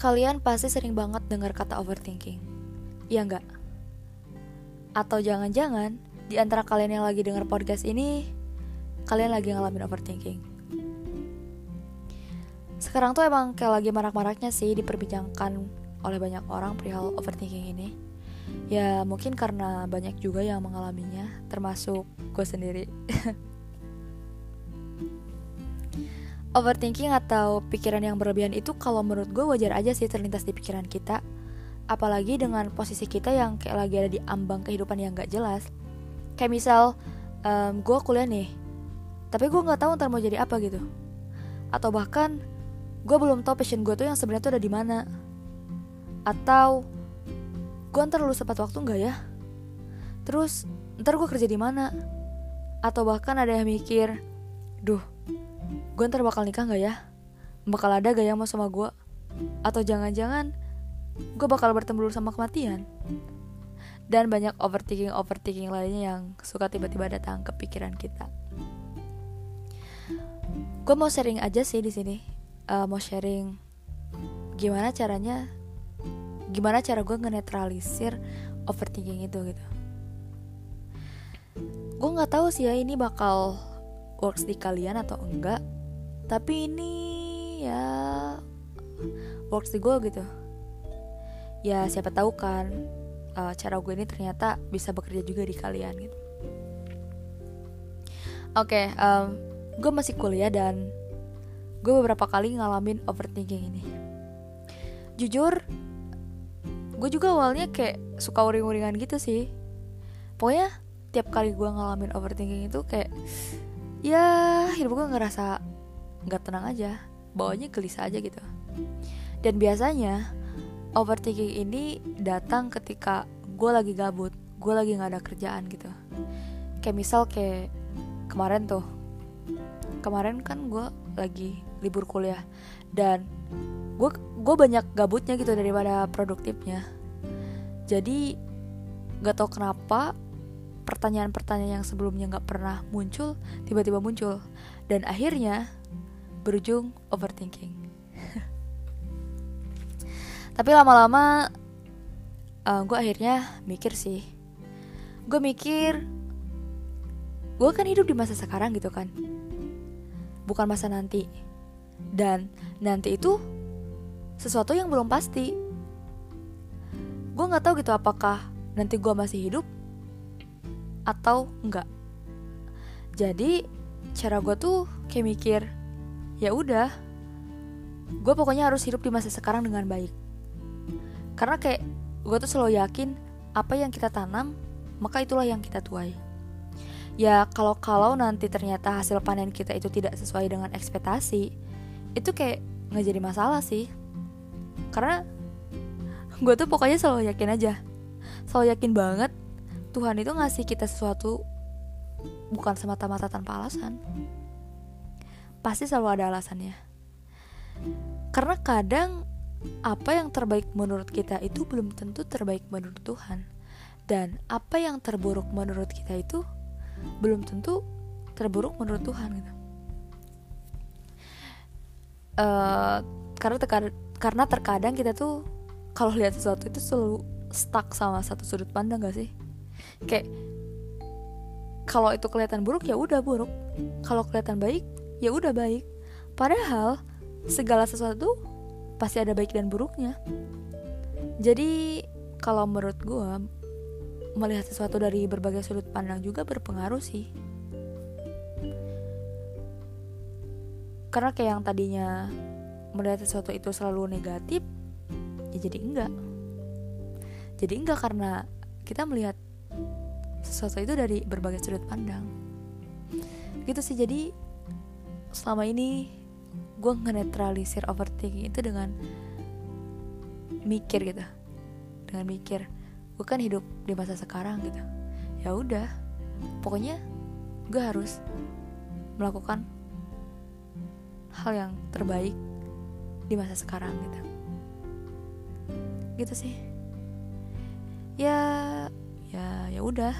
Kalian pasti sering banget dengar kata overthinking. Iya nggak? Atau jangan-jangan di antara kalian yang lagi dengar podcast ini, kalian lagi ngalamin overthinking. Sekarang tuh emang kayak lagi marak-maraknya sih diperbincangkan oleh banyak orang perihal overthinking ini. Ya mungkin karena banyak juga yang mengalaminya, termasuk gue sendiri. Overthinking atau pikiran yang berlebihan itu kalau menurut gue wajar aja sih terlintas di pikiran kita Apalagi dengan posisi kita yang kayak lagi ada di ambang kehidupan yang gak jelas Kayak misal, um, gue kuliah nih Tapi gue gak tahu ntar mau jadi apa gitu Atau bahkan, gue belum tahu passion gue tuh yang sebenarnya tuh ada di mana Atau, gue ntar lulus tepat waktu gak ya? Terus, ntar gue kerja di mana? Atau bahkan ada yang mikir, duh, gue ntar bakal nikah gak ya? Bakal ada gak yang mau sama gue? Atau jangan-jangan gue bakal bertemu dulu sama kematian? Dan banyak overthinking-overthinking lainnya yang suka tiba-tiba datang ke pikiran kita. Gue mau sharing aja sih di sini, uh, mau sharing gimana caranya, gimana cara gue ngenetralisir overthinking itu gitu. Gue nggak tahu sih ya ini bakal works di kalian atau enggak tapi ini ya works di gue gitu. Ya siapa tahu kan uh, cara gue ini ternyata bisa bekerja juga di kalian gitu. Oke okay, um, gue masih kuliah dan gue beberapa kali ngalamin overthinking ini. Jujur gue juga awalnya kayak suka uring-uringan gitu sih. Pokoknya tiap kali gue ngalamin overthinking itu kayak ya hidup gue ngerasa nggak tenang aja bawanya gelisah aja gitu. Dan biasanya overthinking ini datang ketika gue lagi gabut gue lagi nggak ada kerjaan gitu. Kayak misal kayak kemarin tuh kemarin kan gue lagi libur kuliah dan gue gue banyak gabutnya gitu daripada produktifnya. Jadi nggak tau kenapa pertanyaan-pertanyaan yang sebelumnya nggak pernah muncul tiba-tiba muncul. Dan akhirnya berujung overthinking. Tapi lama-lama uh, eh, gue akhirnya mikir sih. Gue mikir, gue kan hidup di masa sekarang gitu kan, bukan masa nanti. Dan nanti itu sesuatu yang belum pasti. Gue nggak tahu gitu apakah nanti gue masih hidup atau enggak. Jadi cara gue tuh kayak mikir ya udah. Gue pokoknya harus hidup di masa sekarang dengan baik. Karena kayak gue tuh selalu yakin apa yang kita tanam maka itulah yang kita tuai. Ya kalau kalau nanti ternyata hasil panen kita itu tidak sesuai dengan ekspektasi itu kayak nggak jadi masalah sih. Karena gue tuh pokoknya selalu yakin aja. Selalu yakin banget Tuhan itu ngasih kita sesuatu bukan semata-mata tanpa alasan pasti selalu ada alasannya. Karena kadang apa yang terbaik menurut kita itu belum tentu terbaik menurut Tuhan. Dan apa yang terburuk menurut kita itu belum tentu terburuk menurut Tuhan gitu. Uh, karena terkadang, karena terkadang kita tuh kalau lihat sesuatu itu selalu stuck sama satu sudut pandang gak sih? Kayak kalau itu kelihatan buruk ya udah buruk. Kalau kelihatan baik ya udah baik. Padahal segala sesuatu pasti ada baik dan buruknya. Jadi kalau menurut gue melihat sesuatu dari berbagai sudut pandang juga berpengaruh sih. Karena kayak yang tadinya melihat sesuatu itu selalu negatif, ya jadi enggak. Jadi enggak karena kita melihat sesuatu itu dari berbagai sudut pandang. Gitu sih jadi selama ini gue ngenetralisir overthinking itu dengan mikir gitu. Dengan mikir gue kan hidup di masa sekarang gitu. Ya udah pokoknya gue harus melakukan hal yang terbaik di masa sekarang gitu. Gitu sih. Ya ya ya udah